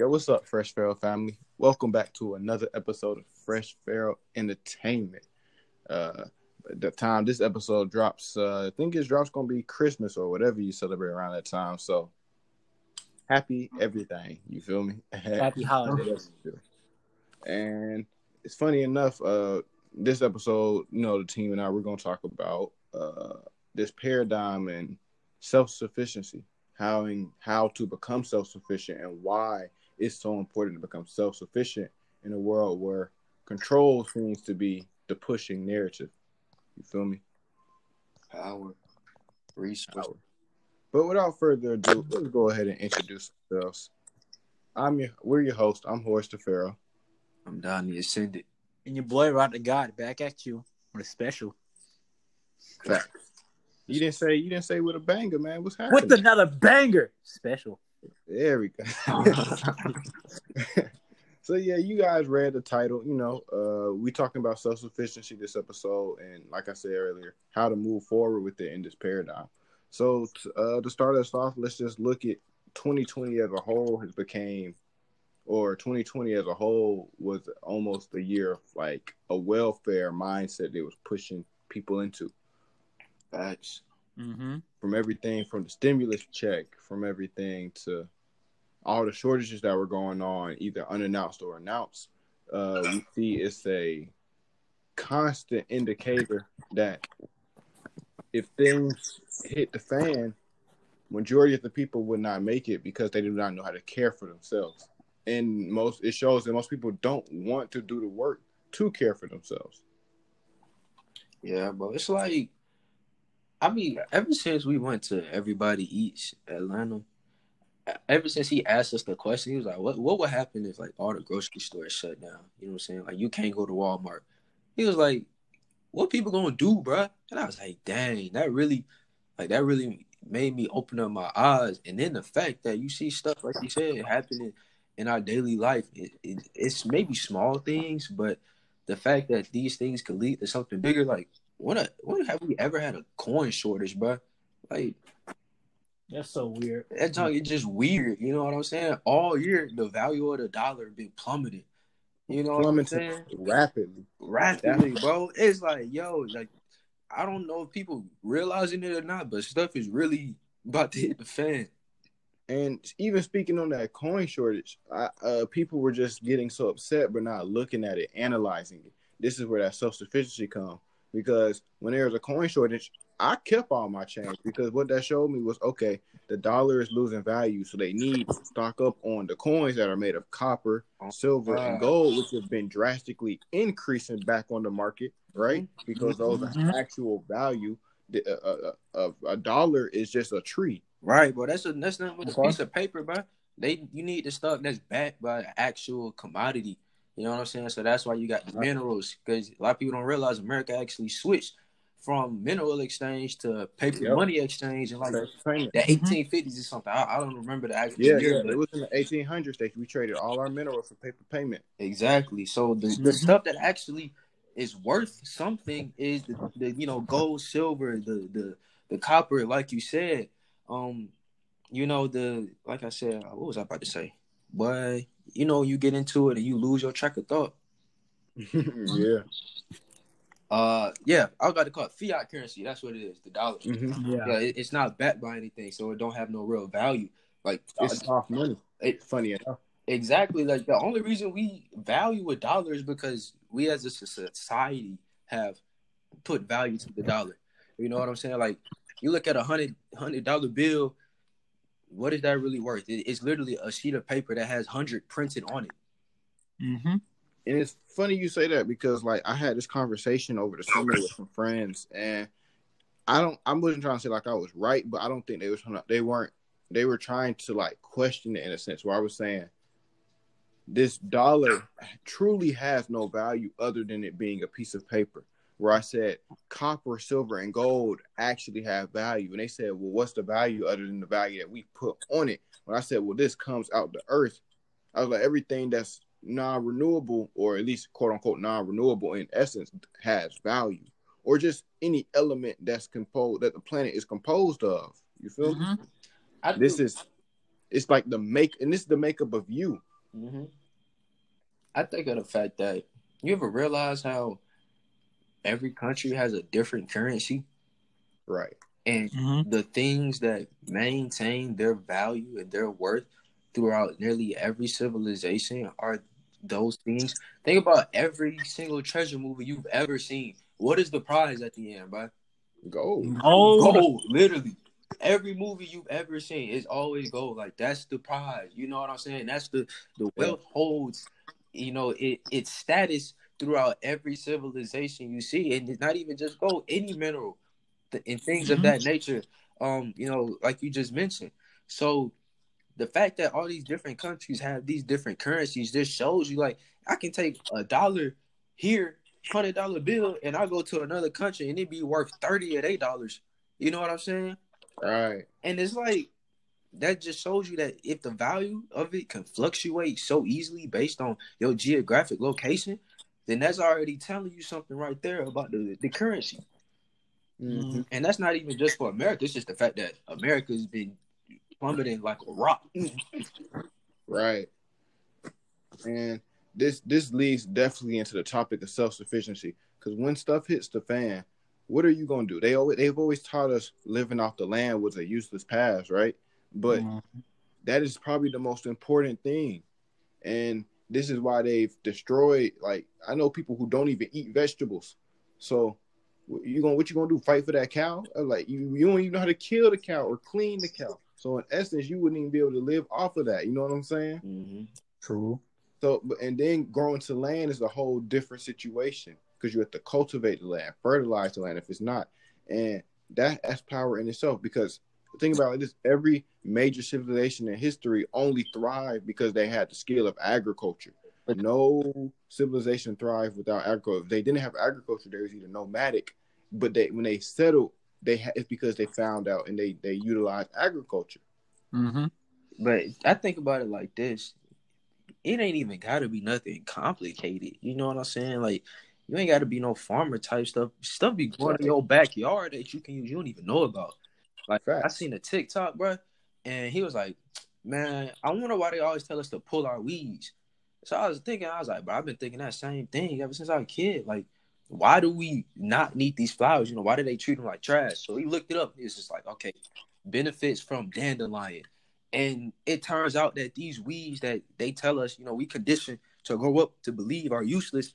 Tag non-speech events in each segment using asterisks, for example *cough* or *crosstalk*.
Yo, what's up, Fresh Pharaoh family? Welcome back to another episode of Fresh Pharaoh Entertainment. Uh, the time this episode drops, uh, I think it drops gonna be Christmas or whatever you celebrate around that time. So happy everything. You feel me? *laughs* Happy holidays. and it's funny enough, uh, this episode, you know, the team and I we're gonna talk about uh this paradigm and self sufficiency, how and how to become self sufficient and why it's so important to become self sufficient in a world where control seems to be the pushing narrative. You feel me? Power, resource. Power. But without further ado, let's go ahead and introduce ourselves. I'm your we're your host. I'm Horace DeFaro. I'm Donnie Ascended. And your boy Rod the God back at you with a special. Facts. You didn't say you didn't say with a banger, man. What's happening? With another banger special. There we go. *laughs* so yeah, you guys read the title. You know, uh, we talking about self sufficiency this episode, and like I said earlier, how to move forward with it in this paradigm. So uh, to start us off, let's just look at 2020 as a whole has became, or 2020 as a whole was almost a year of like a welfare mindset that was pushing people into. Facts. Mm-hmm. From everything from the stimulus check, from everything to all the shortages that were going on, either unannounced or announced, uh, we see it's a constant indicator that if things hit the fan, majority of the people would not make it because they do not know how to care for themselves. And most it shows that most people don't want to do the work to care for themselves. Yeah, bro. It's like, I mean, ever since we went to Everybody Eats Atlanta, ever since he asked us the question, he was like, "What what would happen if like all the grocery stores shut down? You know what I'm saying? Like you can't go to Walmart." He was like, "What people gonna do, bro?" And I was like, "Dang, that really, like that really made me open up my eyes." And then the fact that you see stuff like you said happening in our daily life, it, it, it's maybe small things, but the fact that these things could lead to something bigger, like when a, when have we ever had a coin shortage, bro? Like That's so weird. that junk is just weird. You know what I'm saying? All year the value of the dollar been plummeted. You know what I'm Plummeted saying? rapidly. Rapidly, bro. It's like, yo, like I don't know if people realizing it or not, but stuff is really about to hit the fan. And even speaking on that coin shortage, I, uh, people were just getting so upset, but not looking at it, analyzing it. This is where that self sufficiency comes because when there was a coin shortage, I kept all my change because what that showed me was okay, the dollar is losing value, so they need to stock up on the coins that are made of copper, silver, and gold, which have been drastically increasing back on the market, right? Because those are Mhm. actual value. The- uh, uh, uh, a dollar is just a tree. Right, bro. That's a that's not with a piece of paper, bro. They you need the stuff that's backed by actual commodity. You know what I'm saying? So that's why you got minerals because a lot of people don't realize America actually switched from mineral exchange to paper Yep. money exchange in like the Payment. 1850s or something. I, I don't remember the actual Yeah, year, yeah. but It was in the 1800s that we traded all our minerals for paper payment. Exactly. So the, the Mhm. stuff that actually is worth something is the, the you know gold, silver, the the the copper, like you said. Um, you know the like I said, what was I about to say? Boy, you know you get into it and you lose your track of thought. *laughs* yeah. Uh, yeah, I got to call it fiat currency. That's what it is, the dollar. Mhm. Yeah. Yeah, it, it's not backed by anything, so it don't have no real value. Like It's soft money. it, Funny enough. Exactly. Like the only reason we value a dollar is because we as a society have put value to the dollar. You know what I'm saying? Like you look at a hundred hundred dollar bill, what is that really worth? It- it's literally a sheet of paper that has hundred printed on it. Mm-hmm. And it's funny you say that because like I had this conversation over the summer with some friends and I don't I wasn't trying to say like I was right, but I don't think they was trying to- they weren't they were trying to like question it in a sense where I was saying this dollar truly has no value other than it being a piece of paper. Where I said copper, silver, and gold actually have value. And they said, Well, what's the value other than the value that we put on it? When I said, Well, this comes out the earth, I was like, everything that's non-renewable or at least quote unquote non-renewable in essence has value. Or just any element that's composed that the planet is composed of. You feel me? Mm-hmm. I this do- is it's like the make and this is the makeup of you. Hmm I think of the fact that you ever realize how every country has a different currency, Right. and Mhm. the things that maintain their value and their worth throughout nearly every civilization are those things. Think about every single treasure movie you've ever seen. What is the prize at the end, bro? Gold. Oh, Gold, literally. Every movie you've ever seen is always gold. Like that's the prize. You know what I'm saying? That's the the wealth holds. You know it its status throughout every civilization you see, and it's not even just gold. Any mineral, and things of Mhm. that nature. Um, you know, like you just mentioned. So the fact that all these different countries have these different currencies just shows you like I can take a dollar here, hundred dollar bill, and I go to another country and it be worth thirty or eight dollars. You know what I'm saying? Right. And it's like that just shows you that if the value of it can fluctuate so easily based on your geographic location, then that's already telling you something right there about the, the currency. Mhm. And that's not even just for America. It's just the fact that America's been plummeting like a rock. Right. And this this leads definitely into the topic of self sufficiency. Because when stuff hits the fan, what are you gonna do? They always they've always taught us living off the land was a useless past, right? But Mhm. that is probably the most important thing. And this is why they've destroyed like I know people who don't even eat vegetables. So you going to what you gonna do? Fight for that cow? Uh, Like you, you don't even know how to kill the cow or clean the cow. So in essence, you wouldn't even be able to live off of that. You know what I'm saying? hmm true. So, and then growing to land is a whole different situation because you have to cultivate the land, fertilize the land if it's not, and that has power in itself. Because think about it like this: every major civilization in history only thrived because they had the skill of agriculture. No civilization thrived without agriculture. If they didn't have agriculture, they was either nomadic, but they when they settled, they ha- it's because they found out and they they utilized agriculture. Mm-hmm. But I think about it like this: it ain't even got to be nothing complicated. You know what I'm saying? Like you ain't got to be no farmer type stuff. Stuff be growing in your backyard that you can use. You don't even know about. Like I Facts. seen a TikTok, bro, and he was like, "Man, I wonder why they always tell us to pull our weeds." So I was thinking, I was like, "Bro, I've been thinking that same thing ever since I was a kid. Like, why do we not need these flowers? You know, why do they treat them like trash?" So he looked it up. It's just like, okay, benefits from dandelion, and it turns out that these weeds that they tell us, you know, we condition to grow up to believe are useless,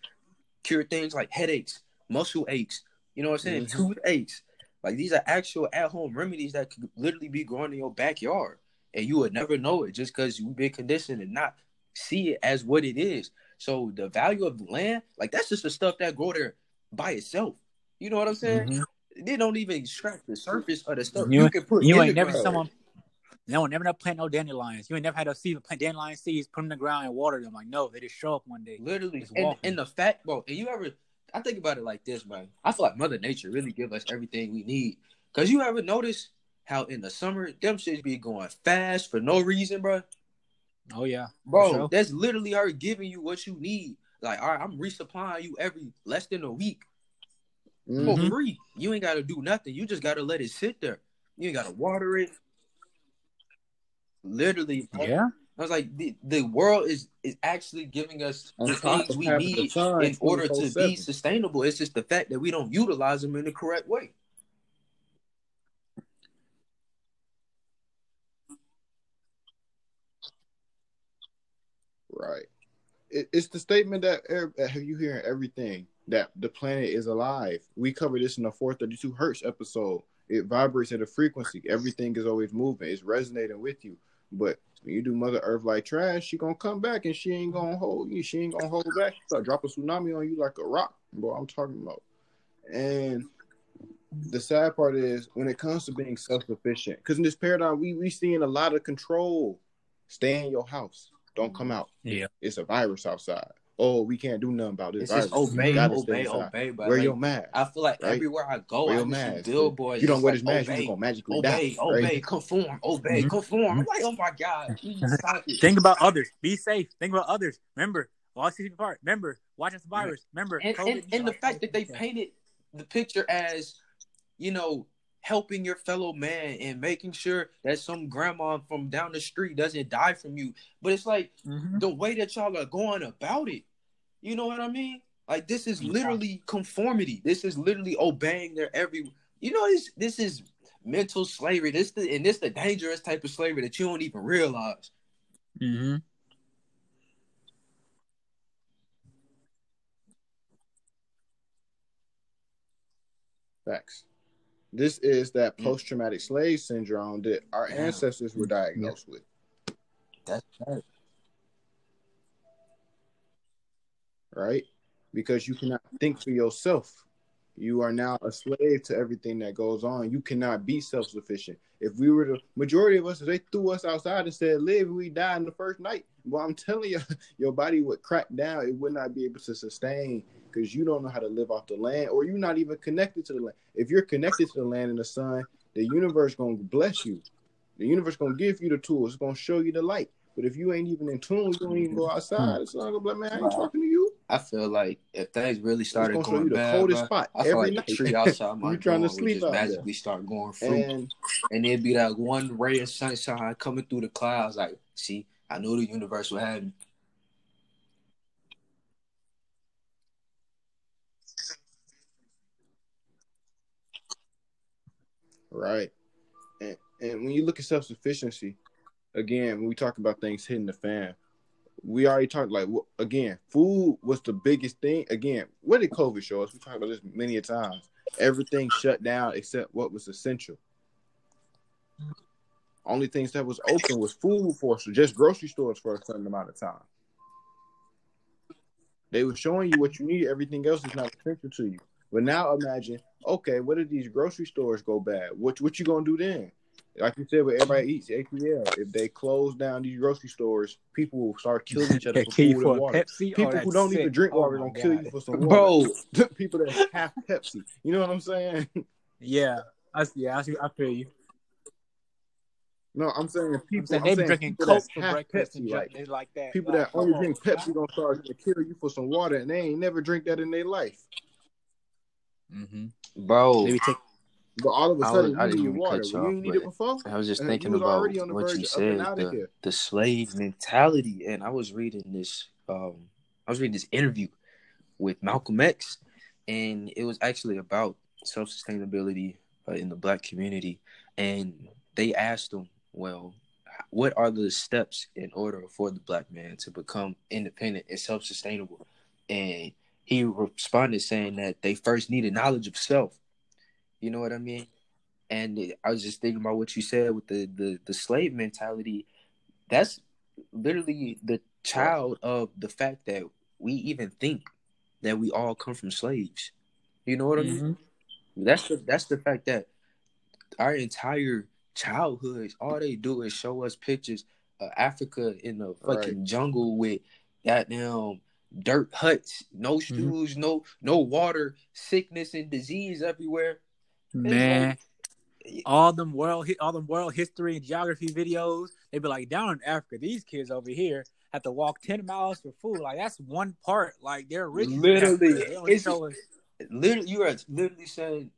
cure things like headaches, muscle aches. You know what I'm saying? Mhm. Toothaches. Like these are actual at-home remedies that could literally be growing in your backyard, and you would never know it just because you've been conditioned and not see it as what it is. So the value of the land, like that's just the stuff that grow there by itself. You know what I'm saying? Mhm. They don't even scratch the surface of the stuff You- you, can put. You in ain't never ground. someone. No, never not plant no dandelions. You ain't never had to see plant dandelion seeds, put them in the ground and water them. Like no, they just show up one day. Literally, and, and the fact, bro, and you ever, I think about it like this, man. I feel like Mother Nature really give us everything we need. Cause you ever notice how in the summer them shits be going fast for no reason, bro? Oh yeah, Bro, sure. that's literally her giving you what you need. Like, all right, I'm resupplying you every less than a week for Mhm. free. You ain't got to do nothing. You just got to let it sit there. You ain't got to water it. Literally, bro. yeah. I was like, the, the world is is actually giving us On the things we need sun in order to 24/7. be sustainable. It's just the fact that we don't utilize them in the correct way. Right. It, it's the statement that er- have you hearing everything that the planet is alive. We covered this in the 432 hertz episode. It vibrates at a frequency. Everything is always moving. It's resonating with you. But when you do Mother Earth like trash, she gonna come back and she ain't gonna hold you. She ain't gonna hold back. She drop a tsunami on you like a rock, bro. I'm talking about. And the sad part is when it comes to being self-sufficient, because in this paradigm, we we seeing a lot of control. Stay in your house. Don't come out. Yeah. It's a virus outside. Oh, we can't do nothing about this It's virus. just You obey, obey, obey. But Wear like, your mask. I feel like right? everywhere I go, Wear I your just mask. billboards. you don't It's wear like, this mask, you're gonna magically obey, die. obey, right? conform, obey, Mhm. conform. I'm like, oh my god, *laughs* Jesus, stop it. Think about others. Be safe. Think about others. Remember, all six feet apart. Remember, watch this virus. Remember, and, COVID. and, and the fact that they painted the picture as, you know, helping your fellow man and making sure that some grandma from down the street doesn't die from you. But it's like Mhm. the way that y'all are going about it. You know what I mean? Like this is literally conformity. This is literally obeying their every. You know this this is mental slavery. This the and this the dangerous type of slavery that you don't even realize. Mhm. Facts. This is that Mm. post traumatic slave syndrome that our Yeah. ancestors were diagnosed with, That's right. right? Because you cannot think for yourself. You are now a slave to everything that goes on. You cannot be self sufficient. If we were the majority of us, if they threw us outside and said, live, we die in the first night. Well, I'm telling you, *laughs* your body would crack down. It would not be able to sustain because you don't know how to live off the land or you're not even connected to the land. If you're connected to the land and the sun, the universe gonna bless you. The universe gonna give you the tools. It's gonna show you the light. But if you ain't even in tune, you don't even go outside. It's not gonna be like, man, I ain't talking to you. I feel like if things really It's started gonna show you the bad, coldest bruh, spot I feel every like night. tree *laughs* outside my You trying to sleep just out there. magically start going fruit, and, And it'd be that one ray of sunshine coming through the clouds. Like, see, I knew the universe would have me. Right. And and when you look at self sufficiency, again, when we talk about things hitting the fan, we already talked like again, food was the biggest thing. Again, what did COVID show us? We talked about this many a times. Everything shut down except what was essential. Only things that was open was food for so just grocery stores for a certain amount of time. They were showing you what you need. Everything else is not essential to you. But now imagine, okay, what if these grocery stores go bad? What what you gonna do then? Like you said, where everybody eats ATL. If they close down these grocery stores, people will start killing each other *laughs* for kill you food for and a water. Pepsi. Oh, People that's who don't even sick. drink Oh water my gonna kill you for some water. Bro, *laughs* people that have Pepsi. You know what I'm saying? Yeah, I yeah, I, see, I feel you. No, I'm saying I'm people. saying I'm they saying drinking people Coke that for have breakfast Pepsi, junk like like that. people Like, that only come drink Pepsi gonna start to kill you for some water, and they ain't never drink that in their life. Mm-hmm. bro, Maybe take But all of a sudden, was- I you didn't need even water. cut you you off, ain't need it before. I was just And thinking was about already on the what you of up and said, out of the, the slave mentality. And I was reading this, um, I was reading this interview with Malcolm X, and it was actually about self sustainability uh, in the black community. And they asked him, well, what are the steps in order for the black man to become independent and self sustainable? And he responded saying that they first needed knowledge of self. You know what I mean? And I was just thinking about what you said with the the, the slave mentality. That's literally the child of the fact that we even think that we all come from slaves. You know what I mean? Mhm. That's the that's the fact that our entire childhoods, all they do is show us pictures of Africa in the fucking jungle with goddamn dirt huts, no shoes, no no water, sickness and disease everywhere. man. All them world, all them world history and geography videos. They be like, down in Africa, these kids over here have to walk ten miles for food. Like that's one part. Like they're rich. Literally. They It's- us. Literally, you are literally saying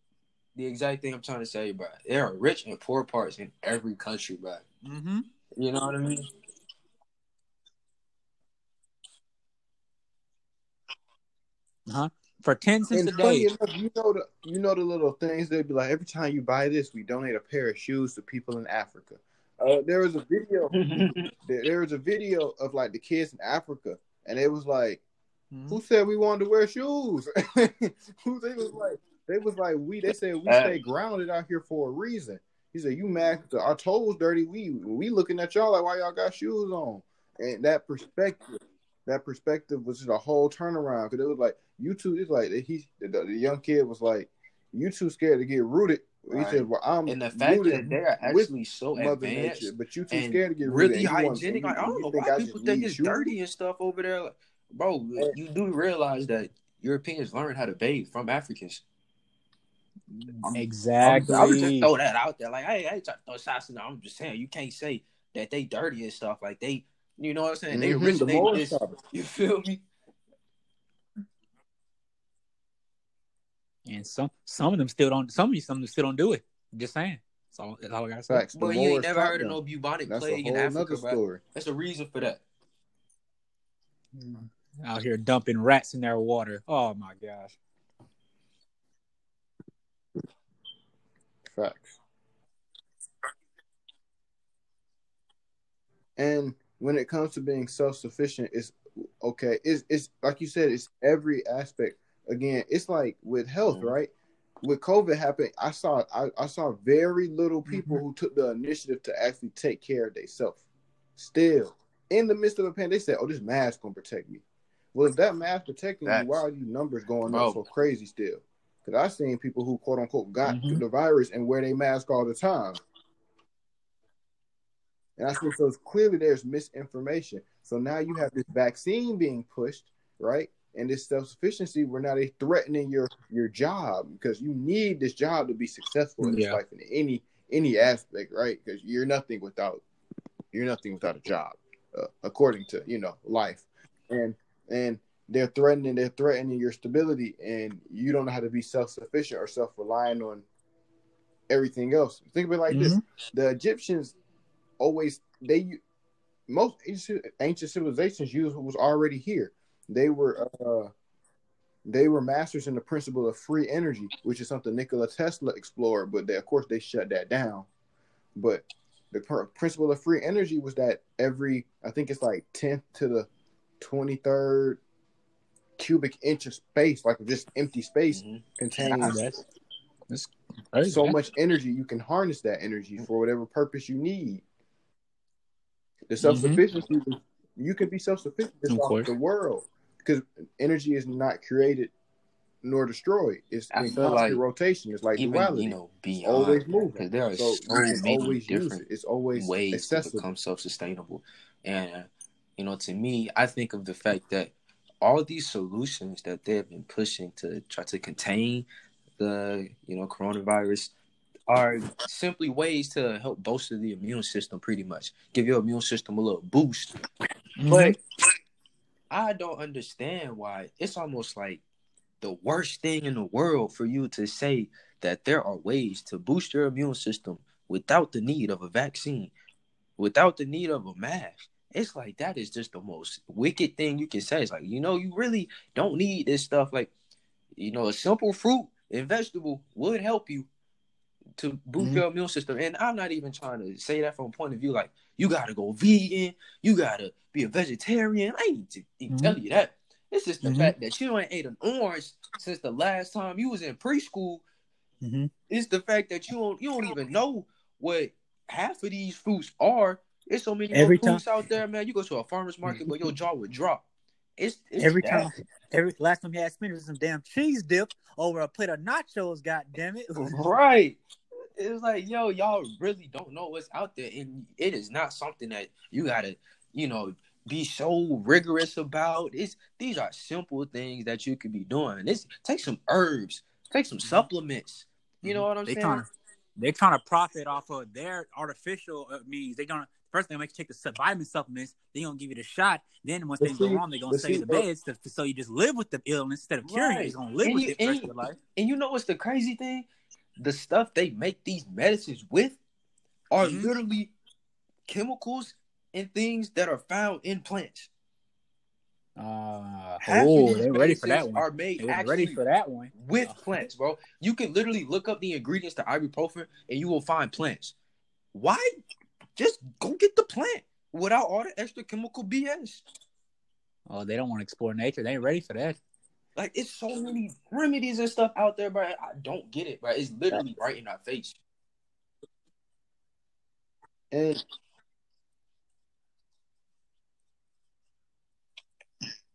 the exact thing I'm trying to say, bro. There are rich and poor parts in every country, bro. Mm-hmm. You know what I mean? For ten cents And a day. enough, you know the you know the little things they'd be like every time you buy this, we donate a pair of shoes to people in Africa. Uh, there was a video. *laughs* there, there was a video of like the kids in Africa, and it was like, Mhm. who said we wanted to wear shoes? *laughs* who they was like, they was like we. They said we Uh, stay grounded out here for a reason. He said, "You mad? 'cause Our toes dirty. We we looking at y'all like why y'all got shoes on." And that perspective, that perspective was just a whole turnaround because it was like you two. It's like he, the, the young kid was like, "You too scared to get rooted." He said, "Well, I'm and the fact that they are actually so Mother advanced Nature, but you too scared to get really rooted. and you want- hygienic. and Like, I don't you know think why people think it's shoes? dirty and stuff over there. Like, bro, eh. you do realize that Europeans learned how to bathe from Africans. Exactly. I would just throw that out there. Like, hey, I ain't trying to throw shots in there. I'm just saying, you can't say that they dirty and stuff. Like, they, you know what I'm saying? They Mhm, the originated Moors this. taught us. You feel me? And some some of them still don't. Some of you, some of them still don't do it. Just saying. That's all, that's all I gotta say. Facts. But you ain't never heard of them, no bubonic That's plague in Africa, nother bro. That's a reason for that. Out here dumping rats in their water. Oh my gosh. Facts. And when it comes to being self sufficient, it's okay. It's it's like you said, it's every aspect. Again, it's like with health, Mhm. right? With COVID happened, I saw I, I saw very little people who took the initiative to actually take care of themselves. Still, in the midst of a pandemic, they said, "Oh, this mask gonna protect me." Well, if that mask protecting Facts. you, why are these numbers going up so crazy still? Because I've seen people who quote unquote got Mhm. the virus and wear their mask all the time. And I said, so clearly there's misinformation. So now you have this vaccine being pushed, right? And this self-sufficiency where now they threatening your your job because you need this job to be successful in this Yeah. life in any any aspect, right? Because you're nothing without you're nothing without a job, uh, according to you know life, and and they're threatening they're threatening your stability, and you don't know how to be self-sufficient or self-reliant on everything else. Think of it like this: the Egyptians always they most ancient, civilizations used what was already here. They were uh, they were masters in the principle of free energy, which is something Nikola Tesla explored, but they, of course they shut that down. But the pr- principle of free energy was that every I think it's like tenth to the twenty third cubic inch of space, like just empty space, Mhm. contains That's, that's so much energy you can harness that energy for whatever purpose you need the self-sufficiency you can be self-sufficient just Mm-hmm. Off the world because energy is not created nor destroyed. It's I in constant like rotation. It's like Even duality. you know it's beyond always that, moving. 'cause there are so so, you many always different it. it's always ways accessible. to become self-sustainable. And you know to me i think of the fact that all these solutions that they've been pushing to try to contain the you know coronavirus are simply ways to help bolster the immune system pretty much give your immune system a little boost Mhm. but i don't understand why it's almost like the worst thing in the world for you to say that there are ways to boost your immune system without the need of a vaccine, without the need of a mask. It's like that is just the most wicked thing you can say. It's like, you know, you really don't need this stuff. Like, you know, a simple fruit and vegetable would help you to boost Mhm. your immune system. And I'm not even trying to say that from a point of view like you gotta go vegan, you gotta be a vegetarian. I ain't to Mhm. tell you that. It's just the Mhm. fact that you ain't ate an orange since the last time you was in preschool. Mhm. It's the fact that you don't you don't even know what half of these fruits are. There's so many Every fruits out there, man. You go to a farmer's market, but your jaw would drop. It's, it's Every that. time, every last time he had spinach with some damn cheese dip over a plate of nachos. God damn it! *laughs* Right. It's like, yo, y'all really don't know what's out there. And it is not something that you gotta, you know, be so rigorous about. It's these are simple things that you could be doing. This take some herbs, take some supplements. You know what I'm they saying? trying to they trying to profit off of their artificial uh, means. They're gonna first they gonna make you take the vitamin supplements. They're gonna give you the shot. Then once things go wrong, they gonna see, the beds to, so you just live with the illness instead of curing it. Right. You're gonna live And with you- it for rest of your life. And you know what's the crazy thing? The stuff they make these medicines with are Mhm. literally chemicals and things that are found in plants. Uh, Half oh, of these they ready for that one. are made They was actually ready for that one. with Oh. plants, bro. You can literally look up the ingredients to ibuprofen and you will find plants. Why? Just go get the plant without all the extra chemical BS. Oh, they don't want to explore nature. They ain't ready for that. Like it's so many remedies and stuff out there, bro. I don't get it, bro. It's literally right in our face. and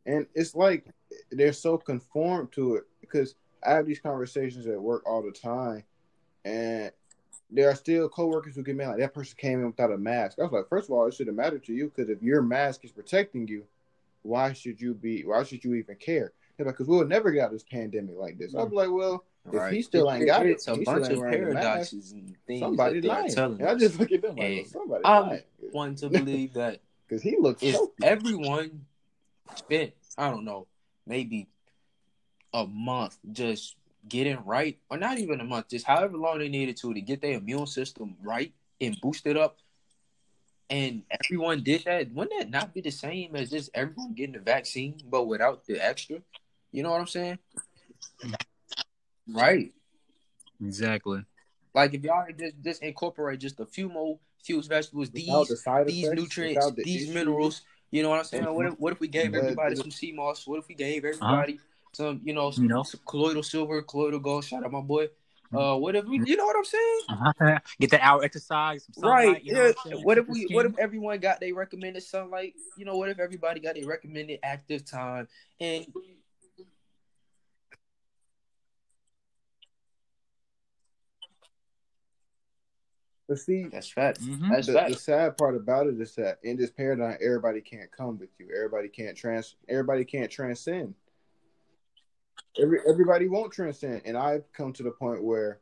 and it's like they're so conformed to it because I have these conversations at work all the time, and there are still coworkers who get mad like that person came in without a mask. I was like, first of all, it shouldn't matter to you because if your mask is protecting you, why should you be? Why should you even care? They're like, because we'll never get out of this pandemic like this. I'm like, well, If he still ain't got it, it's a bunch of ain't wearing the mask, paradoxes and things somebody that lying. telling And I just look at them like, well, somebody I'm lying One to *laughs* believe that because he looks if healthy. everyone spent, I don't know, maybe a month just getting right, or not even a month, just however long they needed to to get their immune system right and boost it up. And everyone did that. Wouldn't that not be the same as just everyone getting the vaccine, but without the extra? You know what I'm saying? Right. Exactly. Like if y'all just just incorporate just a few more fused vegetables, Without these the these effects, nutrients, the these issues. minerals. You know what I'm saying? What if what if we gave everybody some sea moss? What if we gave everybody some, you know, some, You know? some colloidal silver, colloidal gold? Shout out my boy. Mm-hmm. Uh, what if we? You know what I'm saying? Uh-huh. *laughs* Get that hour exercise. Some Right. You know yeah. what, What if we? What if everyone got their recommended sunlight? You know, what if everybody got their recommended active time? And But see, that's facts. Mhm. That's the, the sad part about it is that in this paradigm, everybody can't come with you. Everybody can't trans. Everybody can't transcend. Every everybody won't transcend, and I've come to the point where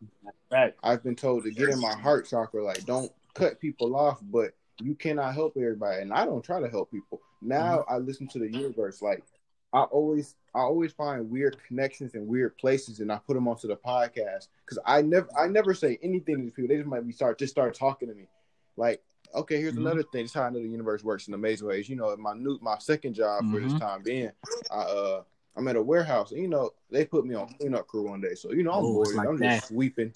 Right. I've been told to get in my heart chakra, like don't cut people off, but you cannot help everybody, and I don't try to help people. Now I listen to the universe. Like I always, I always find weird connections and weird places, and I put them onto the podcast because I never, I never say anything to these people. They just might be start just start talking to me, like. Okay, here's Mhm. another thing. This is how I know the universe works in amazing ways. You know, my new my second job for this Mhm. time being, I uh I'm at a warehouse, and you know they put me on cleanup crew one day, so you know I'm Oh, bored. like I'm that. just sweeping,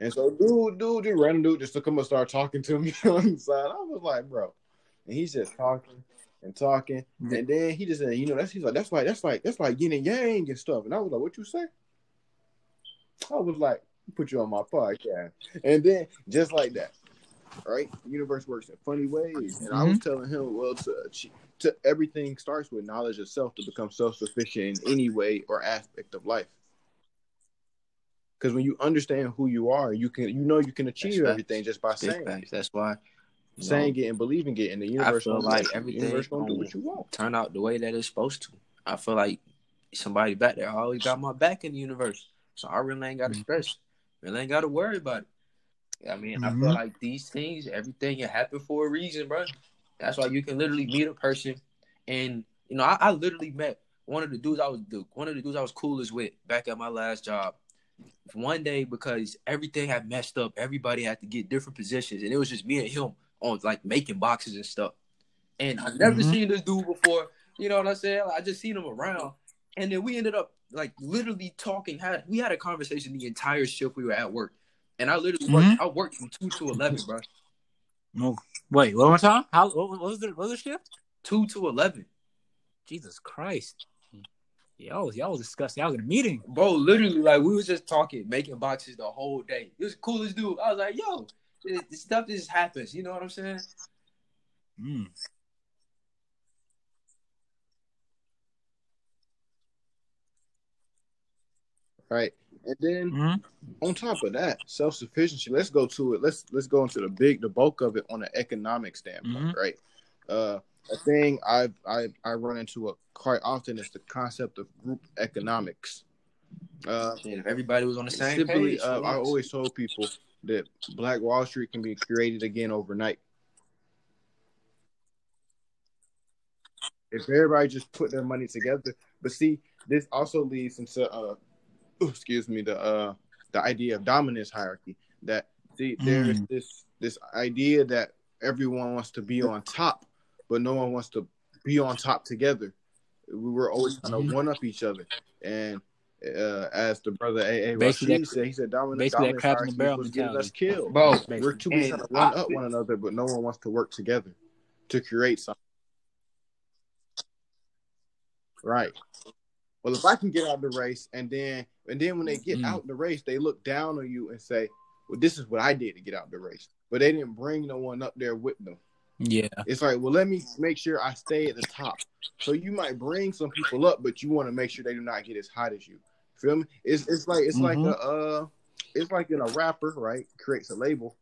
and so dude, dude, dude, random dude just to come and start talking to me *laughs* on the side. I was like, bro, and he's just talking and talking, and then he just said, you know, that's he's like, that's like that's like that's like yin and yang and stuff, and I was like, what you say? I was like, put you on my podcast, and then just like that, right? The universe works in funny ways, and I was mm-hmm. telling him, well, to. To, everything starts with knowledge of self to become self sufficient in any way or aspect of life. Because when you understand who you are, you can you know you can achieve facts. everything just by saying facts. That's why. You know, saying it and believing it, and the universe feel gonna like everything universe gonna do what you want. turn out the way that it's supposed to. I feel like somebody back there always got my back in the universe, so I really ain't got to Mhm. stress. Really ain't got to worry about it. I mean, I feel Mhm. like these things, everything it happened for a reason, bro. That's why you can literally meet a person, and you know, I, I literally met one of the dudes I was the one of the dudes I was coolest with back at my last job. One day because everything had messed up, everybody had to get different positions, and it was just me and him on like making boxes and stuff. And I've never Mhm. seen this dude before. You know what I'm saying? I just seen him around, and then we ended up like literally talking. Had we had a conversation the entire shift we were at work, and I literally worked. Mhm. I worked from two to eleven, bro. No. Wait, one more time. How what, was the what was the shift? Two to eleven, Jesus Christ. Y'all was y'all was disgusting. Y'all was in a meeting. bro. Literally, like we was just talking, making boxes the whole day. It was the coolest dude. I was like, yo, this this stuff just happens. You know what I'm saying? Mm. Right. And then Mhm. on top of that, self sufficiency. Let's go to it. Let's let's go into the big, the bulk of it on an economic standpoint, Mhm. right? Uh, a thing I I I run into a, quite often is the concept of group economics. Uh, Shit, if everybody was on the same simply, page, uh, I always told people that Black Wall Street can be created again overnight. If everybody just put their money together, but see, this also leads into uh, excuse me, the uh, the idea of dominance hierarchy. That see, there's Mm. this this idea that everyone wants to be on top, but no one wants to be on top together. We were always trying to one up each other, and uh, as the brother AA Basically Rashid that- said, he said dominant, basically that dominance crab in the hierarchy barrel was getting us mentality. killed. bro. We're too busy And trying to run up one another, but no one wants to work together to create something. Right. Well, if I can get out of the race, and then and then when they get Mm. out the race, they look down on you and say, "Well, this is what I did to get out the race," but they didn't bring no one up there with them. Yeah. It's like, well, let me make sure I stay at the top. So you might bring some people up, but you want to make sure they do not get as hot as you. Feel me? It's it's like it's like Mhm. a uh, it's like in a rapper, right? Creates a label,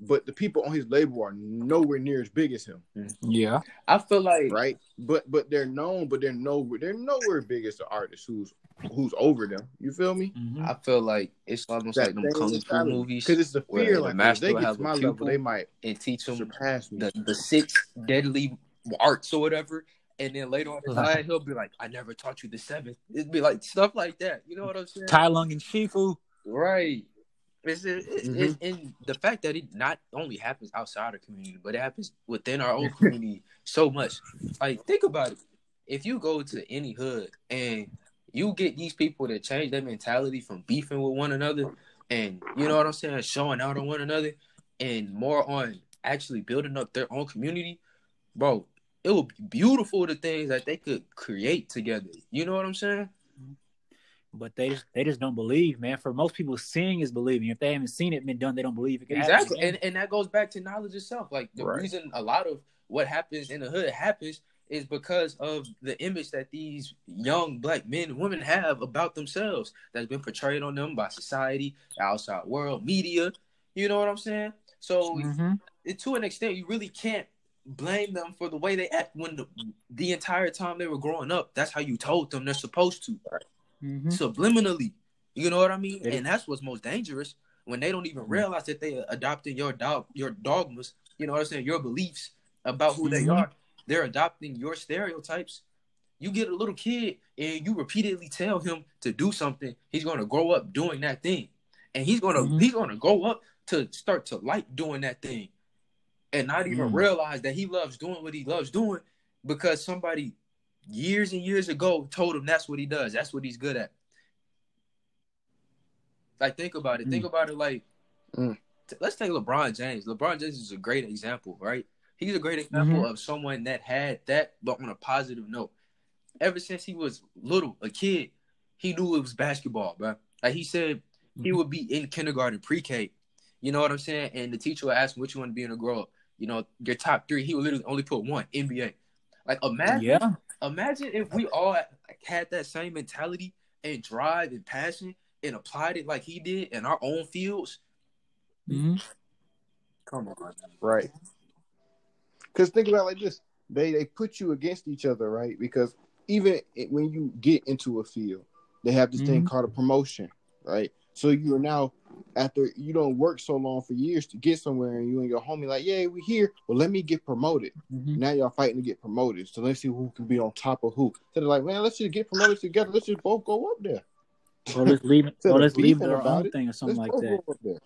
but the people on his label are nowhere near as big as him, Yeah. I feel like right? But but they're known, but they're nowhere they're nowhere big as the artist who's who's over them. You feel me? Mhm. I feel like it's almost like them kung fu movies because it's the where fear. the Like if master they get have to my pupil level, they might and teach them surpass me. the, the six deadly arts or whatever, And then later on in Like- he'll be like, "I never taught you the seventh. It'd be like stuff like that. You know what I'm saying? Tai Lung and Shifu. Right. It's, it, it, Mhm. it- and the fact that it not only happens outside our community, but it happens within our own community so much. Like, think about it. If you go to any hood and you get these people to change their mentality from beefing with one another and, you know what I'm saying, showing out on one another and more on actually building up their own community, bro, it would be beautiful the things that they could create together. You know what I'm saying? But they just they just don't believe, man. For most people, seeing is believing. If they haven't seen it been done, they don't believe it can happen Exactly, again. and and that goes back to knowledge itself. Like the Right. reason a lot of what happens in the hood happens is because of the image that these young black men and women have about themselves that's been portrayed on them by society, the outside world, media. You know what I'm saying? So Mhm. to an extent, you really can't blame them for the way they act when the, the entire time they were growing up. That's how you told them they're supposed to Mhm. subliminally. You know what I mean? And that's what's most dangerous when they don't even Mhm. realize that they are adopting your dog, your dogmas. You know what I'm saying? Your beliefs about who they Mhm. are. They're adopting your stereotypes. You get a little kid and you repeatedly tell him to do something, he's gonna grow up doing that thing, and he's gonna Mhm. he's gonna grow up to start to like doing that thing, and not even Mm. realize that he loves doing what he loves doing because somebody years and years ago told him that's what he does. That's what he's good at. Like think about it. Think about it like Mm. t- let's take LeBron James. LeBron James is a great example, right? He's a great example Mhm. of someone that had that but on a positive note. Ever since he was little, a kid, he knew it was basketball, bro. Like he said he Mhm. would be in kindergarten, pre-K. You know what I'm saying? And the teacher would ask him what you want to be in a grow up. You know, your top three. He would literally only put one, NBA. Like imagine Yeah. Imagine if we all had that same mentality and drive and passion and applied it like he did in our own fields. Mhm. Come on, Right. Because think about it like this: they they put you against each other, right? Because even when you get into a field, they have this thing Mhm. called a promotion, right? So you are now after you don't work so long for years to get somewhere, and you and your homie like, yeah, we here. Well, let me get promoted. Mhm. Now y'all fighting to get promoted. So let's see who can be on top of who. So they're like, man, let's just get promoted together. Let's just both go up there. Or let's *laughs* leave. Or let's leave their own it, thing or something like that. go up there.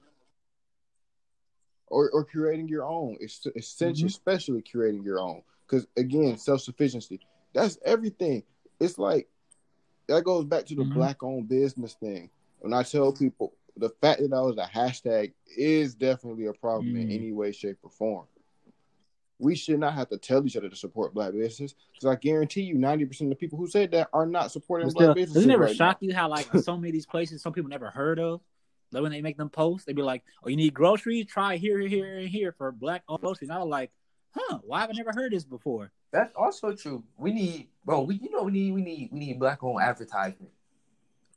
Or, or creating your own. It's essentially, Mhm. especially creating your own. Because again, self sufficiency. That's everything. It's like that goes back to the Mhm. black owned business thing. When I tell people the fact that that was a hashtag is definitely a problem in Mm. any way, shape, or form. We should not have to tell each other to support black business because I guarantee you, ninety percent of the people who said that are not supporting But black still, businesses. doesn't it ever right shock you how like so many of these places some people never heard of? Like when they make them posts, they'd be like, "Oh, you need groceries? Try here, here, and here for black owned groceries." And I was like, "Huh? Why have I never heard this before?" That's also true. We need, bro. We you know we need we need we need black owned advertisement.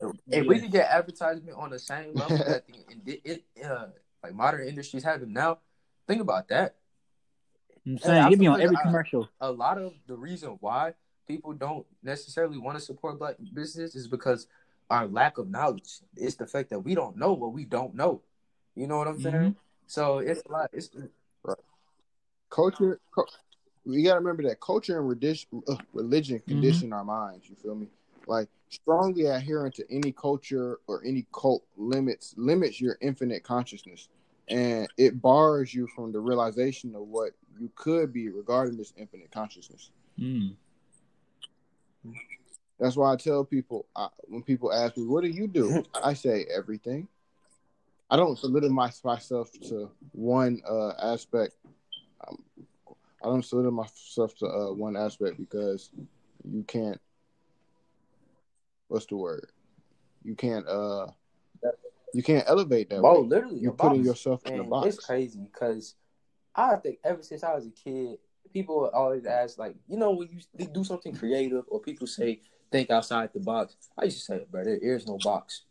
If we Yeah. could get advertisement on the same level that *laughs* the it, it uh, like modern industries have it now, think about that. I'm saying I it'd be feel on every I- commercial. a lot of the reason why people don't necessarily want to support black business is because our lack of knowledge. It's the fact that we don't know what we don't know. You know what I'm saying? Mhm. So it's a lot. It's right. culture co- we got to remember that culture and religion, uh, religion Mm-hmm. condition our minds you feel me like strongly adherent to any culture or any cult limits limits your infinite consciousness and it bars you from the realization of what you could be regarding this infinite consciousness Mm. that's why i tell people uh, when people ask me what do you do *laughs* i say everything i don't limit my, myself to one uh, aspect um, I don't limit myself to uh, one aspect because you can't. What's the word? You can't. Uh, you can't elevate that bro, way. literally, You're a putting box. yourself in a box. It's crazy because I think ever since I was a kid, people would always ask, like, you know, when you do something creative or people say, think outside the box. I used to say, bro, there is no box.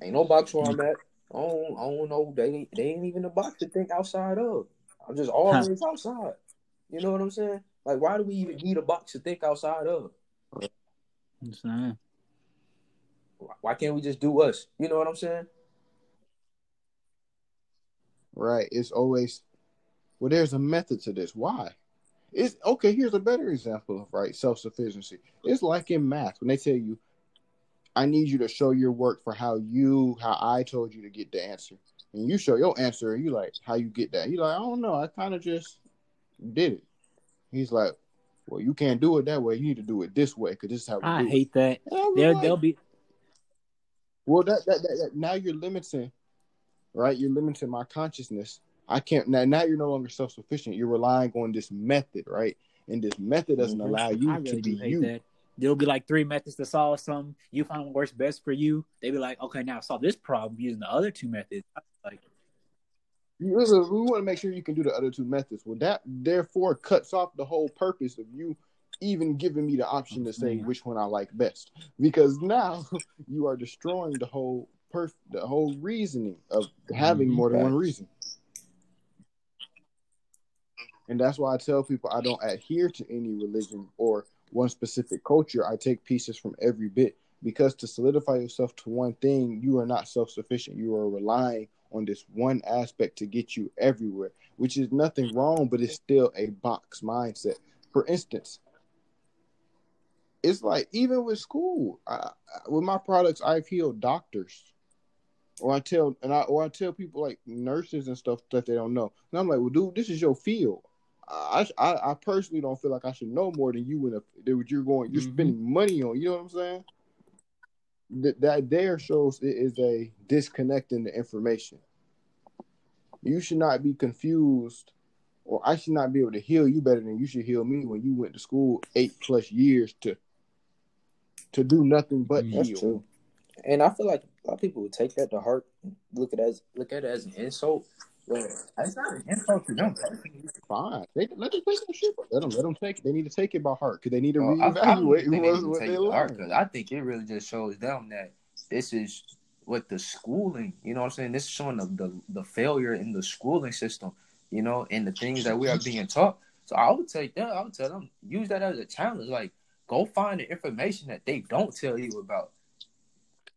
Ain't no box where I'm at. I don't, I don't know. They, they ain't even a box to think outside of. I'm just always outside. You know what I'm saying? Like, why do we even need a box to think outside of? I'm saying. Why can't we just do us? You know what I'm saying? Right. It's always well. There's a method to this. Why? It's okay. Here's a better example of right self sufficiency. It's like in math when they tell you, "I need you to show your work for how you how I told you to get the answer," and you show your answer, and you like how you get that. You like, I don't know. I kind of just did it. He's like, well, you can't do it that way. You need to do it this way because this is how we I do it. hate that. And I'm There, like, they'll be. Well, that, that, that, that now you're limiting, right? You're limiting my consciousness. I can't now. Now you're no longer self sufficient. You're relying on this method, right? And this method doesn't Mhm. allow you I to be you. that. There'll be like three methods to solve something. You find what works best for you. They'd be like, okay, now solve this problem using the other two methods. Like, listen, we want to make sure you can do the other two methods. Well, that therefore cuts off the whole purpose of you even giving me the option to say Mhm. which one I like best, because now *laughs* you are destroying the whole perf- the whole reasoning of having Mhm. more than one reason. And that's why I tell people I don't adhere to any religion or one specific culture. I take pieces from every bit because to solidify yourself to one thing, you are not self sufficient. You are relying on this one aspect to get you everywhere, which is nothing wrong, but it's still a box mindset. For instance, it's like even with school, I, I- with my products, I've healed doctors, or I tell and I or I tell people like nurses and stuff that they don't know, and I'm like, well, dude, this is your field. I, I, I personally don't feel like I should know more than you in a that you're going you're Mhm. spending money on. You know what I'm saying? That that there shows it is a disconnect in the information. You should not be confused, or I should not be able to heal you better than you should heal me when you went to school eight plus years to to do nothing but. That's heal. true. And I feel like a lot of people would take that to heart, look at it as look at it as an insult. But it's not an insult to them. personally. Fine, they, let them take that shit. Let them let them take it. They need to take it by heart because they need to Well, I, I don't reevaluate think they what, what they it to heart learn. because I think it really just shows them that this is what the schooling, you know what I'm saying? This is showing the, the, the failure in the schooling system, you know, and the things that we are being taught. So I would take that, I would tell them, use that as a challenge. Like, go find the information that they don't tell you about.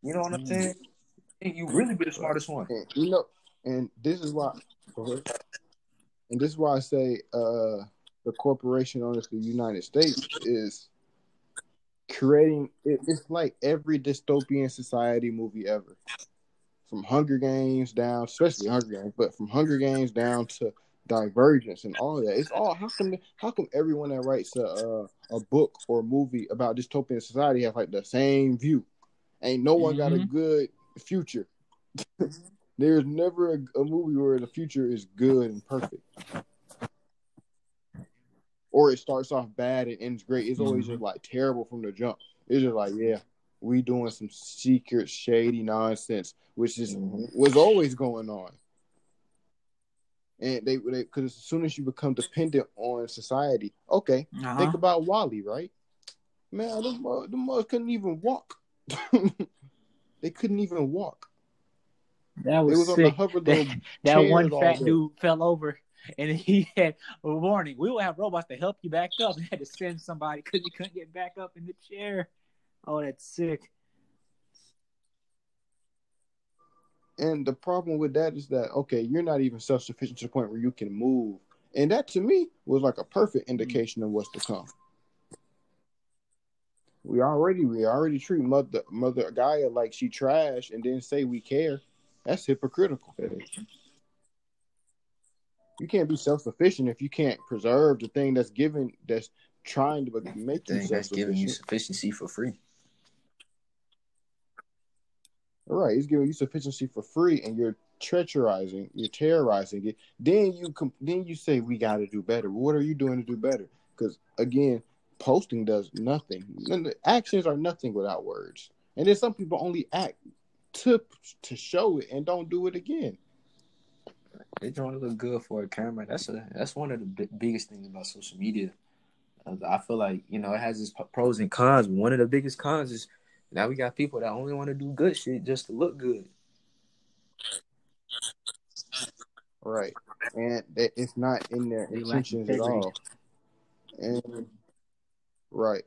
You know what I'm Mm. saying? And you really be the smartest one. And, you know, and this is why, and this is why I say uh, the corporation known as the United States is creating. It, it's like every dystopian society movie ever, from Hunger Games down, especially Hunger Games, but from Hunger Games down to Divergence and all that. It's all how come how come everyone that writes a uh, a book or a movie about dystopian society have like the same view? Ain't no one got a Mhm. good future. *laughs* There's never a, a movie where the future is good and perfect. Or it starts off bad and ends great. It's always just like terrible from the jump. It's just like, yeah, we doing some secret shady nonsense, which is Mhm. was always going on. And they because as soon as you become dependent on society, okay, uh-huh. think about WALL-E, right? Man, the mother, couldn't even walk. *laughs* they couldn't even walk. that was, was on the sick. hover That, that one fat dude fell over and *laughs* he had a warning. We will have robots to help you back up. He had to send somebody because you couldn't get back up in the chair. Oh, that's sick. And the problem with that is that okay, you're not even self sufficient to the point where you can move, and that to me was like a perfect mm-hmm. indication of what's to come. We already we already treat mother mother Gaia like she trash, and then say we care. That's hypocritical. You can't be self sufficient if you can't preserve the thing that's given that's trying to make you that's giving you sufficiency for free. Right, he's giving you sufficiency for free, and you're treacherizing, you're terrorizing it. Then you com- then you say we got to do better. What are you doing to do better? Because again, posting does nothing. The actions are nothing without words. And then some people only act to to show it and don't do it again. They to look good for a camera. That's a that's one of the bi- biggest things about social media. Uh, I feel like you know it has its pros and cons. One of the biggest cons is now we got people that only want to do good shit just to look good. Right, and it's not in their intentions at all. And right,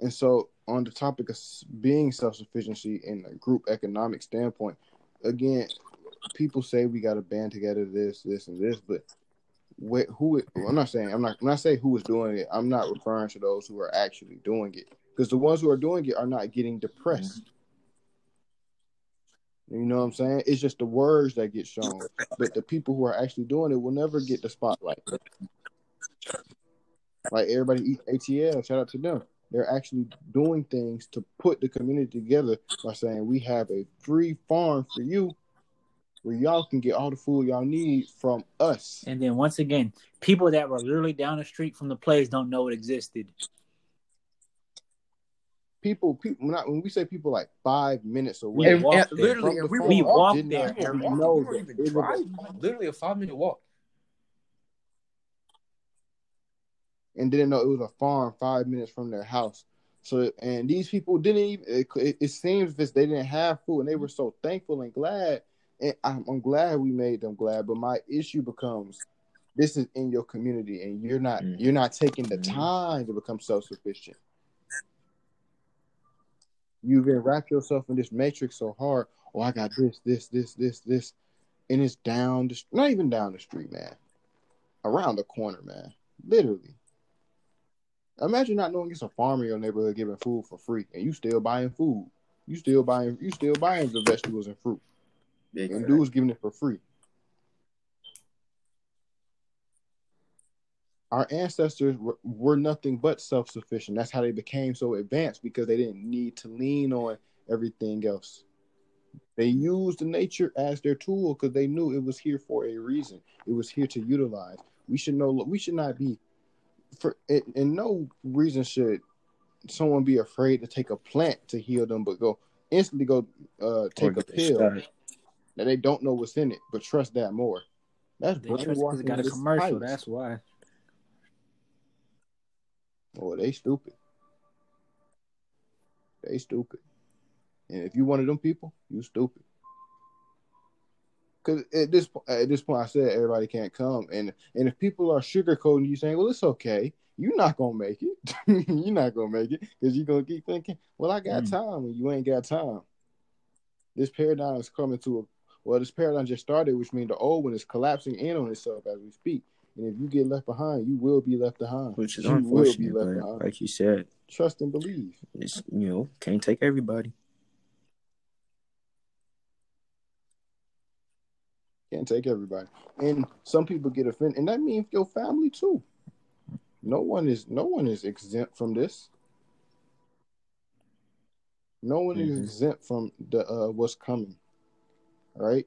and so on the topic of being self sufficiency in a group economic standpoint, again, people say we got to band together this, this, and this, but wh- who it, I'm not saying I'm not when I say who is doing it, I'm not referring to those who are actually doing it because the ones who are doing it are not getting depressed. Mm-hmm. You know what I'm saying? It's just the words that get shown, but the people who are actually doing it will never get the spotlight. Like everybody eat ATL, shout out to them. They're actually doing things to put the community together by saying we have a free farm for you where y'all can get all the food y'all need from us. And then once again, people that were literally down the street from the place don't know it existed. People, people, not when we say people like five minutes away, We And, walked and there. literally, and we. We walked there not We were every walking. know We that even it was. Literally a five minute walk. and didn't know it was a farm five minutes from their house. So, and these people didn't even. It, it, it seems as they didn't have food, and they were so thankful and glad. And I'm, I'm glad we made them glad. But my issue becomes, this is in your community, and you're not Mhm. you're not taking the Mhm. time to become self sufficient. You've wrapped yourself in this matrix so hard. Oh, I got this, this, this, this, this, and it's down the not even down the street, man. Around the corner, man. Literally. Imagine not knowing it's a farm in your neighborhood giving food for free, and you still buying food. You still buying. You still buying the vegetables and fruit, and dudes giving it for free. Our ancestors were, were nothing but self sufficient. That's how they became so advanced because they didn't need to lean on everything else. They used the nature as their tool because they knew it was here for a reason. It was here to utilize. We should know. We should not be for. And, and no reason should someone be afraid to take a plant to heal them, but go instantly go uh, take a pill that they don't know what's in it, but trust that more. That's They trust because brainwashing. it got a commercial. tight. That's why. Oh, they stupid. They stupid. And if you one of them people, you stupid. Cause at this at this point, I said everybody can't come, and and if people are sugarcoating you, saying, "Well, it's okay," you're not gonna make it. *laughs* you're not gonna make it because you're gonna keep thinking, "Well, I got Mm. time," and you ain't got time. This paradigm is coming to a well. This paradigm just started, which means the old one is collapsing in on itself as we speak. And if you get left behind, you will be left behind. Which is you will unfortunate, be left but behind. like you said, Trust and believe. it's you know can't take everybody. Can't take everybody. And some people get offended, and that means your family too. No one is no one is exempt from this. No one is Mhm. exempt from the uh, what's coming. All right.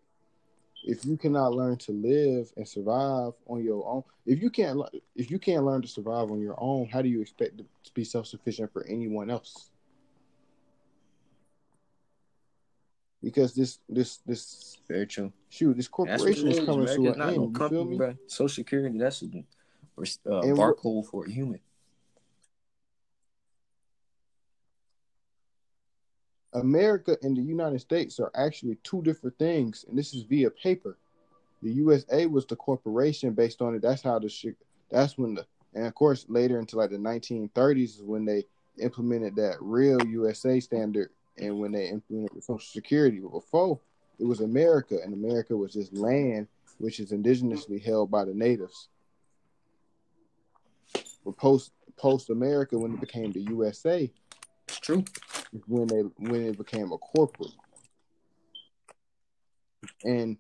If you cannot learn to live and survive on your own, if you can't if you can't learn to survive on your own, how do you expect to be self sufficient for anyone else? Because this this this Very true. shoot this That's what it corporation is is. coming to an end. You feel me? bro. Social Security, that's a uh, And barcode for a human. America and the United States are actually two different things, and this is via paper. The USA was the corporation based on it. That's how the shit. That's when the and of course later into like the 1930s is when they implemented that real USA standard, and when they implemented Social Security. Before it was America, and America was just land which is indigenously held by the natives. But post post America, when it became the USA, It's true. When they when it became a corporate. And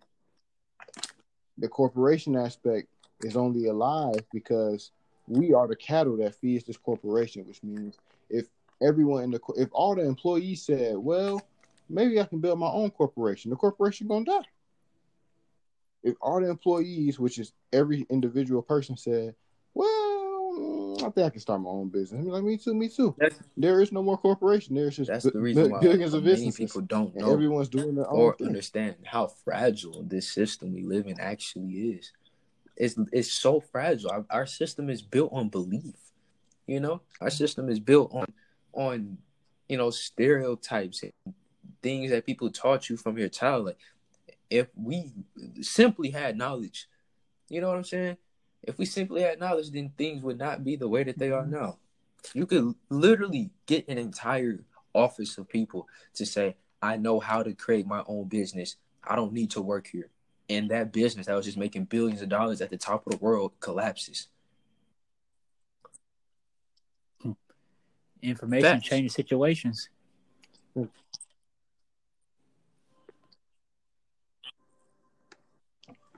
the corporation aspect is only alive because we are the cattle that feeds this corporation which means if everyone in the if all the employees said well maybe i can build my own corporation the corporation gonna die. If all the employees which is every individual person said well i think i can start my own business i mean like me too me too That's there is no more corporation. There's just that's the reason why billions of many people don't know everyone's doing their own or thing. understand how fragile this system we live in actually is. It's it's so fragile. Our, our system is built on belief. You know, our system is built on on you know stereotypes and things that people taught you from your child. Like if we simply had knowledge, you know what I'm saying? If we simply had knowledge, then things would not be the way that they are mm-hmm. now. You could literally get an entire office of people to say, I know how to create my own business. I don't need to work here. and that business that was just making billions of dollars at the top of the world collapses. Hmm. Information Facts. changes situations. Hmm.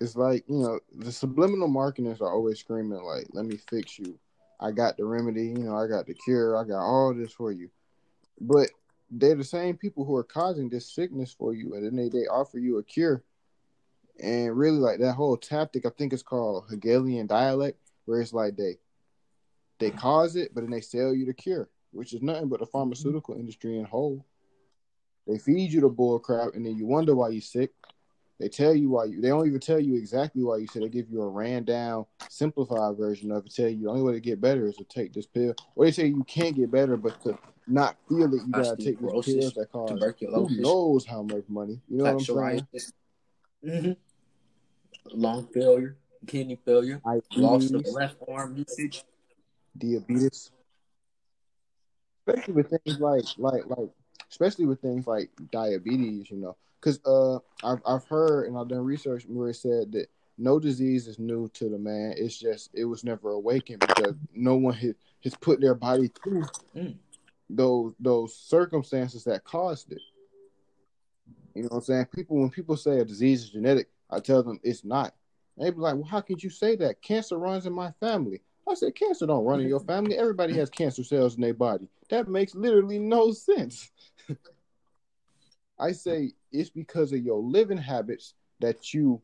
It's like you know the subliminal marketers are always screaming like let me fix you. I got the remedy. You know i got the cure. I got all this for you. But they're the same people who are causing this sickness for you and then they, they offer you a cure. And really like that whole tactic i think it's called Hegelian dialect where it's like they they cause it but then they sell you the cure which is nothing but the pharmaceutical industry in whole. They feed you the bull crap and then you wonder why you're sick they tell you why you. They don't even tell you exactly why you said. They give you a ran down, simplified version of it. Tell you the only way to get better is to take this pill. Or they say you can't get better, but to not feel that you gotta take these Osteoporosis, pills that cost who knows how much money. You know what I'm saying? psoriasis, hmm lung failure, kidney failure, loss of left arm usage. diabetes, especially with things like like like, especially with things like diabetes. You know, because uh, I've I've heard and I've done research where it said that no disease is new to the man. It's just it was never awakened because no one has, has put their body through Mm. those those circumstances that caused it. You know what I'm saying? People when people say a disease is genetic, I tell them it's not. They be like, "Well, how could you say that? Cancer runs in my family." I said, "Cancer don't run in your family. Everybody has cancer cells in their body. That makes literally no sense." I say it's because of your living habits that you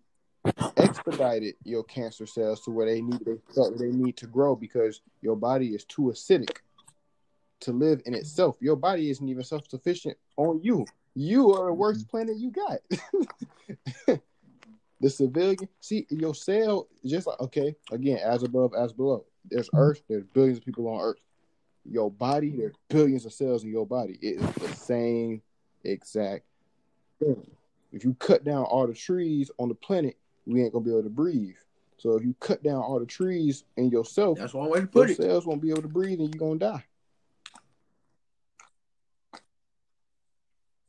expedited your cancer cells to where they need they felt they need to grow because your body is too acidic to live in itself. Your body isn't even self sufficient on you. You are the worst mm-hmm. planet you got. *laughs* the civilian, see your cell, just like okay, again, as above, as below. There's hmm. Earth. There's billions of people on Earth. Your body, there's billions of cells in your body. It is the same exact thing. If you cut down all the trees on the planet, we ain't gonna be able to breathe. So if you cut down all the trees in yourself, That's one way to your put it. cells won't be able to breathe and you're gonna die.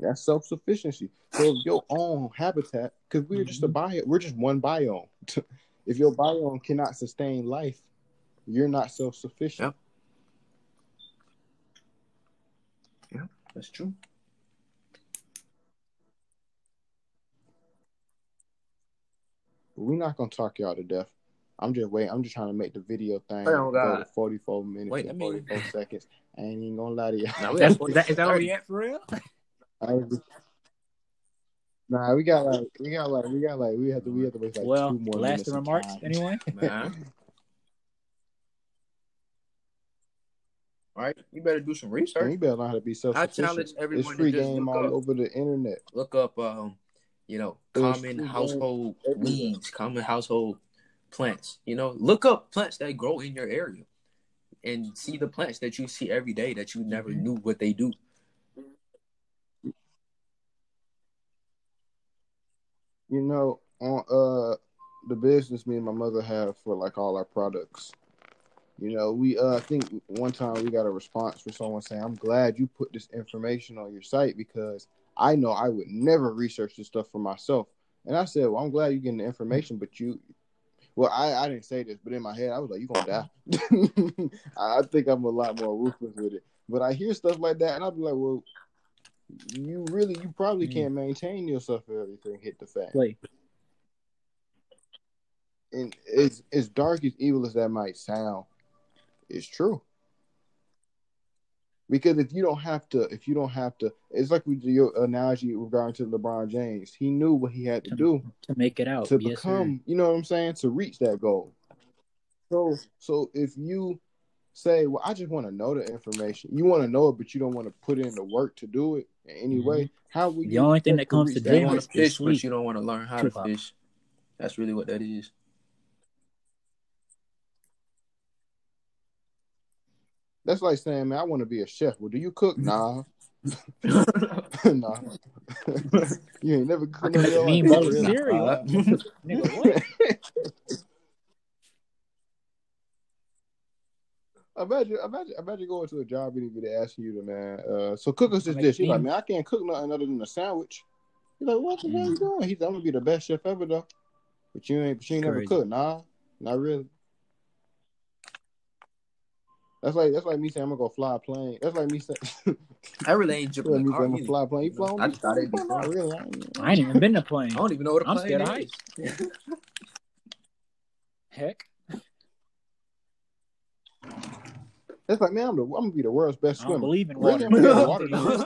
That's self sufficiency. So if your own habitat, because we're just a mm-hmm. bio, we're just one biome. *laughs* if your biome cannot sustain life, you're not self sufficient. Yep. That's true. We're not gonna talk y'all to death. I'm just waiting. I'm just trying to make the video thing Oh, go to 44 minutes Wait, and I mean- 44 *laughs* seconds. I ain't even gonna lie to y'all. Now That's, is that, is that where we at for real? *laughs* I Nah, we got like we got like we got like we have to we have to wait like well, two more minutes. lasting of remarks, time. anyone? Man. All *laughs* right, you better do some Man, research. you better learn how to be self I challenge sufficient. everyone It's to free just game look all up. over the internet. Look up, um, you know, common household weeds, common household plants. You know, look up plants that grow in your area, and see the plants that you see every day that you never Mm-hmm. knew what they do. You know, on uh the business me and my mother have for like all our products. You know, we uh I think one time we got a response from someone saying, I'm glad you put this information on your site because I know I would never research this stuff for myself. And I said, Well, I'm glad you're getting the information, but you well, I, I didn't say this, but in my head I was like, You're gonna die. *laughs* I think I'm a lot more ruthless with it. But I hear stuff like that and I'll be like, Well, you really you probably Mm. can't maintain yourself if everything hit the fan Wait, and as as dark as evil as that might sound, it's true. Because if you don't have to, if you don't have to, it's like with your analogy regarding to LeBron James. He knew what he had to do to make it out. to yes, sir. become, you know what I'm saying, to reach that goal. So, so if you say, "Well, I just want to know the information," you want to know it, but you don't want to put in the work to do it in any mm-hmm. way. How will The you only thing that comes reach to You want is to fish, sleep. but you don't want to learn how Tupac. to fish. That's really what that is. That's like saying, "Man, I want to be a chef." Well, do you cook? *laughs* Nah, *laughs* nah. *laughs* you ain't never I cooked can no make a mean like bowl of cereal. Nigga, what? Imagine, imagine, imagine going to a job interview they asking you to man. Uh, so cook us this Make dish. You're like, beans. man, I can't cook nothing other than a sandwich. You're like, what the hell you Mhm. doing? He's, I'm gonna be the best chef ever though. But you ain't, but you ain't never Crazy. cooked, nah, not really. That's like that's like me saying I'm gonna go fly a plane. That's like me saying *laughs* I really ain't jumping like in me the saying car. I'm gonna fly a plane. You fly I just thought it'd be Not fun. really. I ain't- I ain't even been to plane. I don't even know what a I'm plane scared of is. Heck, It's like man, I'm, the, I'm gonna be the world's best I don't swimmer. believe in Really? water. I'm gonna be a water dude.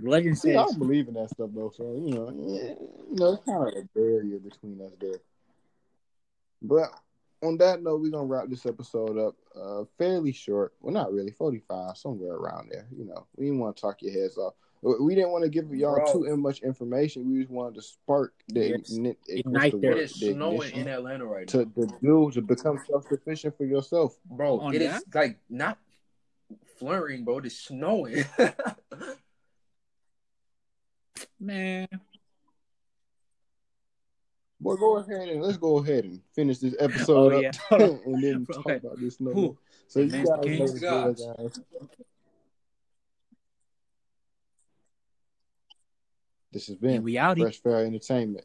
Legend See, says I don't believe in that stuff though. So you know, yeah, you know, it's kind of like a barrier between us there. But on that note, we're gonna wrap this episode up. Uh, fairly short. Well, not really. Forty-five, somewhere around there. You know, we didn't want to talk your heads off. We we didn't want to give y'all Bro. too much information. We just wanted to spark the Yes. igni- Ignite what's the their- It word? is The snowing in Atlanta right now. to to do to become self sufficient for yourself. Bro, On it is that? like not flurrying, bro. It is snowing. *laughs* man. Boy, go ahead and let's go ahead and finish this episode Oh, up, yeah. *laughs* and *laughs* then talk Okay. about this. No, Who? so you guys, know the guys. This has been And we outie. Fresh Fair Entertainment.